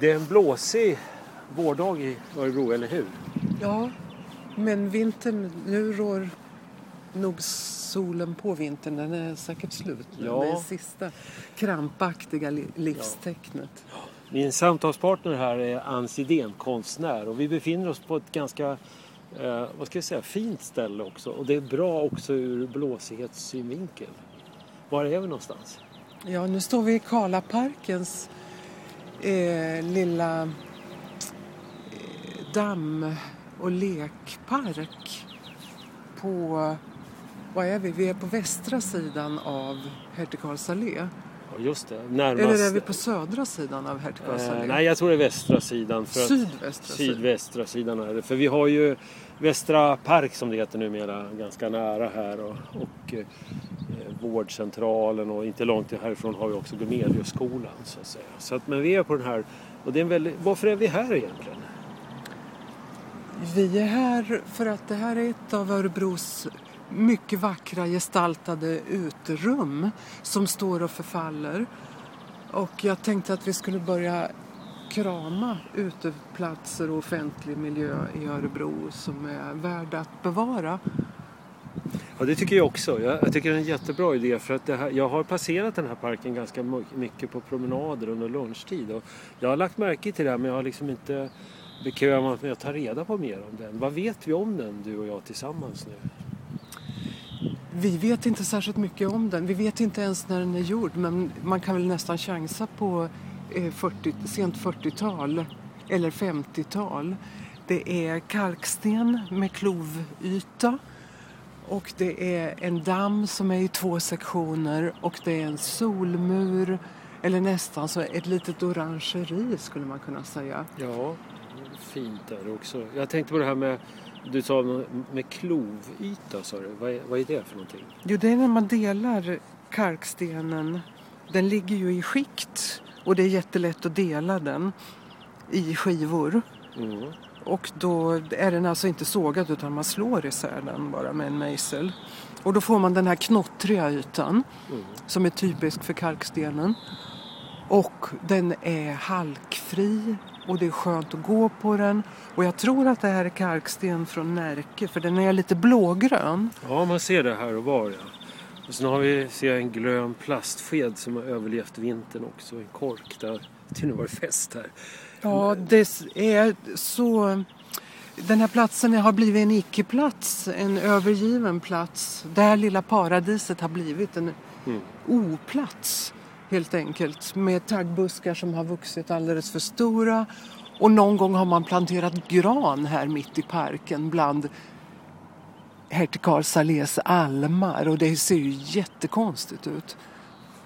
Det är en blåsig vårdag i Örebro, eller hur? Ja, men vintern, nu rår nog solen på vintern. Den är säkert slut nu. Ja. Det är sista krampaktiga li- livstecknet. Min samtalspartner här är Ann Sidén, konstnär. Och vi befinner oss på ett ganska eh, vad ska jag säga, fint ställe också. Och det är bra också ur blåsighetssynvinkel. Var är vi någonstans? Ja, nu står vi i Karlaparkens eh, lilla eh, damm och lekpark på, vad är vi? Vi är på västra sidan av Hertig Karls allé. Just det, närmast... Eller är vi på södra sidan av allé? eh, nej, jag tror det är västra sidan. För Sydvästra sidan. Sydvästra sidan är det. För vi har ju Västra Park som det heter numera ganska nära här och, och eh, vårdcentralen och inte långt härifrån har vi också Gomeliusskolan så att säga. Så att, men vi är på den här och det är en väldigt, varför är vi här egentligen? Vi är här för att det här är ett av Örebros mycket vackra gestaltade uterum som står och förfaller. Och jag tänkte att vi skulle börja krama uteplatser och offentlig miljö i Örebro som är värda att bevara. Ja, det tycker jag också. Jag, jag tycker det är en jättebra idé för att det här, jag har passerat den här parken ganska mycket på promenader under lunchtid och jag har lagt märke till det här men jag har liksom inte bekvämat mig att ta reda på mer om den. Vad vet vi om den, du och jag tillsammans nu? Vi vet inte särskilt mycket om den. Vi vet inte ens när den är gjord men man kan väl nästan chansa på eh, 40, sent 40-tal eller 50-tal. Det är kalksten med klovyta och det är en damm som är i två sektioner och det är en solmur eller nästan så ett litet orangeri skulle man kunna säga. Ja, fint är det också. Jag tänkte på det här med, du sa med klovyta sa du. Vad är, vad är det för någonting? Jo, det är när man delar kalkstenen. Den ligger ju i skikt och det är jättelätt att dela den i skivor. Mm. Och då är den alltså inte sågad utan man slår isär den bara med en mejsel. Och då får man den här knottriga ytan Mm. som är typisk för kalkstenen. Och den är halkfri och det är skönt att gå på den. Och jag tror att det här är kalksten från Närke för den är lite blågrön. Ja, man ser det här och var ja. Och sen har vi, ser jag en grön plastsked som har överlevt vintern också. En kork där. Har varit fest här. Ja, det är så... Den här platsen har blivit en icke-plats, en övergiven plats. Det här lilla paradiset har blivit en Mm. oplats helt enkelt. Med taggbuskar som har vuxit alldeles för stora. Och någon gång har man planterat gran här mitt i parken bland Hertig Karl Salés almar. Och det ser ju jättekonstigt ut.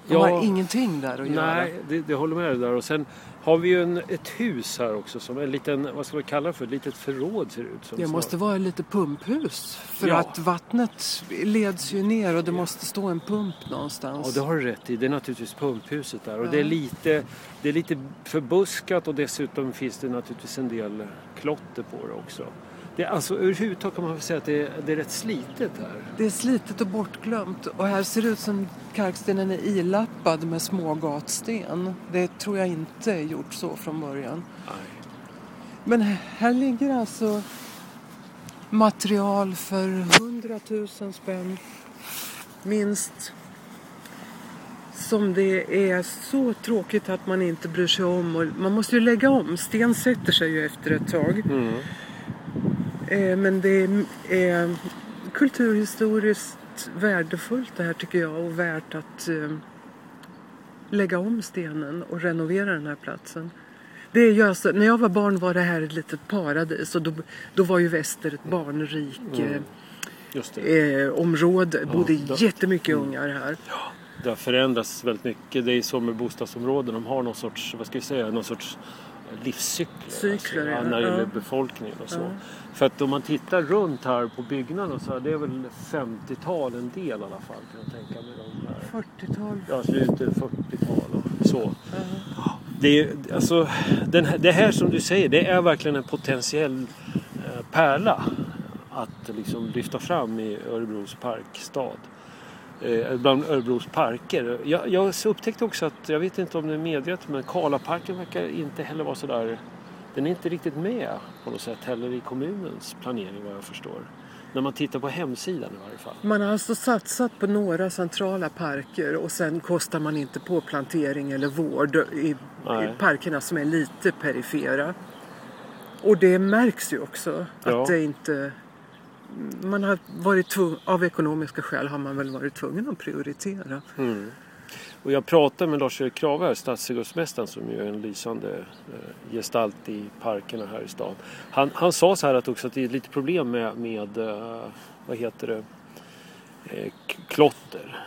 De Ja. har ingenting där att göra. Nej, det, det håller med dig där. Och sen har vi ju en, ett hus här också som en liten, vad ska vi kalla det för, ett litet förråd ser det ut som. Det snart. måste vara lite pumphus. För Ja. att vattnet leds ju ner och det måste stå en pump Ja, någonstans. det har du rätt i. Det är naturligtvis pumphuset där. Och Ja. det, är lite, det är lite förbuskat och dessutom finns det naturligtvis en del klotter på det också. Det alltså överhuvudtaget kan man säga att det är, det är rätt slitet här. Det är slitet och bortglömt. Och här ser det ut som kalkstenen är ilappad med små gatsten. Det tror jag inte är gjort så från början. Nej. Men här ligger alltså material för 100 000 spänn minst. Som det är så tråkigt att man inte bryr sig om. Och man måste ju lägga om. Sten sätter sig ju efter ett tag. Mm. Eh, Men det är, är kulturhistoriskt värdefullt det här tycker jag och värt att eh, lägga om stenen och renovera den här platsen. Det är ju alltså, när jag var barn var det här ett litet paradis och då, då var ju väster ett barnrik Mm. Det. eh, område. Det bodde då- jättemycket ungar här. Det har förändrats väldigt mycket. Det är så med bostadsområden. De har någon sorts, vad ska vi säga, någon sorts livscykler. Cykler, ja, ja. när det gäller befolkningen och så. För att om man tittar runt här på byggnaden så är det väl 50-tal en del i alla fall. Kan jag tänka mig. De här. 40-tal. Ja, slutet 40-tal och så. Det, är, alltså, här, det här som du säger, det är verkligen en potentiell eh, pärla att liksom lyfta fram i Örebros parkstad. Eh, bland Örebros parker. Jag, jag upptäckte också att, jag vet inte om det är medvetet, men Karlaparken verkar inte heller vara sådär... Den är inte riktigt med på något sätt heller i kommunens planering vad jag förstår. När man tittar på hemsidan i varje fall. Man har alltså satsat på några centrala parker och sen kostar man inte på plantering eller vård i, i parkerna som är lite perifera. Och det märks ju också att Ja. det inte... Man har varit tvungen, av ekonomiska skäl har man väl varit tvungen att prioritera. Mm. Och jag pratade med Lars-Erik Krave, här, stadsträdgårdsmästaren som ju är en lysande eh, gestalt i parkerna här i stan. Han, han sa så här att också att det är lite problem med, med eh, vad heter det, eh, klotter.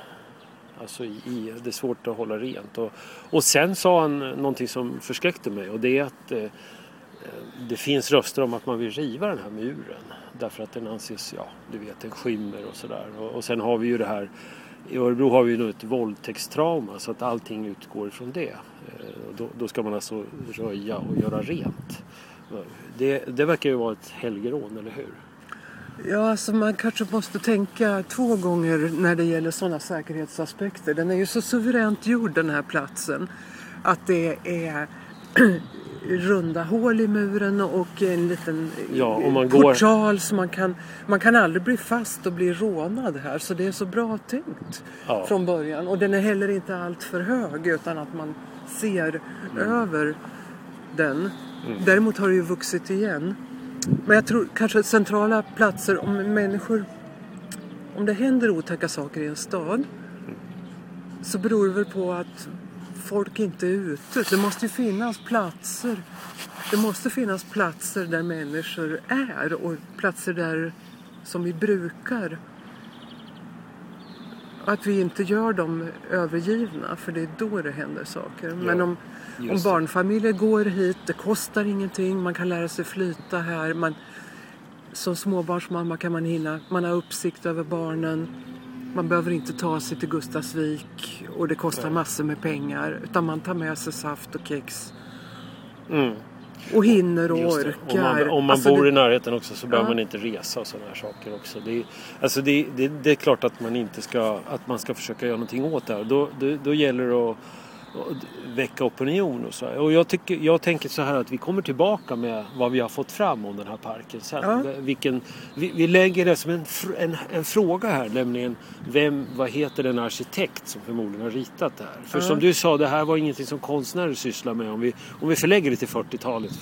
Alltså i, i, det är svårt att hålla rent. Och, och sen sa han någonting som förskräckte mig och det är att eh, det finns röster om att man vill riva den här muren. Därför att den anses, ja du vet, den skymmer och sådär. Och, och sen har vi ju det här i Örebro har vi ju ett våldtäktstrauma så att allting utgår ifrån det. Eh, Då, då ska man alltså röja och göra rent. Det, det verkar ju vara ett helgerån, eller hur? Ja, alltså man kanske måste tänka två gånger när det gäller sådana säkerhetsaspekter. Den är ju så suveränt gjord den här platsen. Att det är runda hål i muren och en liten Ja, man eh, går- portal så man kan, man kan aldrig bli fast och bli rånad här. Så det är så bra tänkt Ja. från början. Och den är heller inte allt för hög utan att man ser över den. Däremot har det ju vuxit igen. Men jag tror kanske centrala platser om människor... Om det händer otäcka saker i en stad så beror det väl på att folk inte ute. Det måste ju finnas platser. Det måste finnas platser där människor är och platser där som vi brukar. Att vi inte gör dem övergivna för det är då det händer saker. Men om, om barnfamiljer går hit, det kostar ingenting, man kan lära sig flyta här. Man, som småbarnsmamma kan man hinna, man har uppsikt över barnen. Man behöver inte ta sig till Gustavsvik och det kostar massor med pengar. Utan man tar med sig saft och kex. Mm. Och hinner och orkar. Om man, om man Alltså bor det- i närheten också så behöver Ja. man inte resa och sådana här saker också. Det är, alltså det, det, det är klart att man inte ska, att man ska försöka göra någonting åt det här. Då, då, då gäller det att väcka opinion och så. Och jag, tycker, jag tänker så här att vi kommer tillbaka med vad vi har fått fram om den här parken sen. Ja. Vilken, vi, vi lägger det som en, en, en fråga här, nämligen vem, vad heter den arkitekt som förmodligen har ritat det här? För Ja. som du sa, det här var ingenting som konstnärer sysslar med. Om vi, om vi förlägger det till 40-talet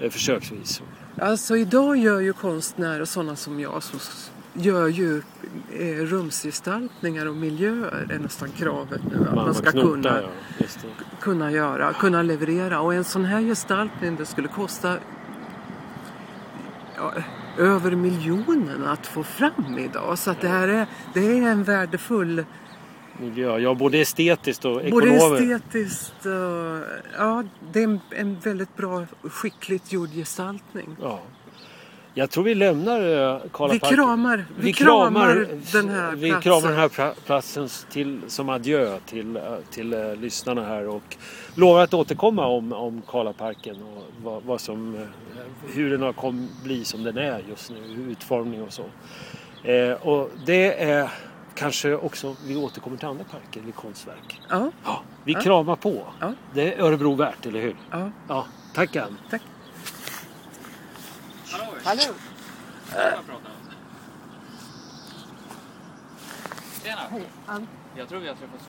eh, försöksvis. Alltså idag gör ju konstnärer, sådana som jag, som gör ju eh, rumsgestaltningar och miljöer är nästan kravet nu. Att man, ska knotar, kunna, ja. Kunna göra, kunna leverera. Och en sån här gestaltning det skulle kosta ja, över miljonen att få fram idag. Så att det här är, det är en värdefull, Miljö, ja både estetiskt och både ekonomiskt. estetiskt, och, ja det är en, en väldigt bra, skickligt gjord gestaltning. Ja. Jag tror vi lämnar uh, Karla Vi Park. kramar, vi kramar den här vi platsen. kramar den här platsen till, som adjö till, eh, till eh, lyssnarna här och lovar att återkomma om, om Karlaparken och vad, vad som, eh, hur den har kom bli som den är just nu, utformning och så. Eh, och det är kanske också, vi återkommer till andra parker eller konstverk. Ja, Ja, vi Ja. kramar på. Ja. Det är Örebro värt, eller hur? ja. Ja, tack Ann. Tack. Hallå! Tjena! Hej, Ann. Jag tror vi har träffats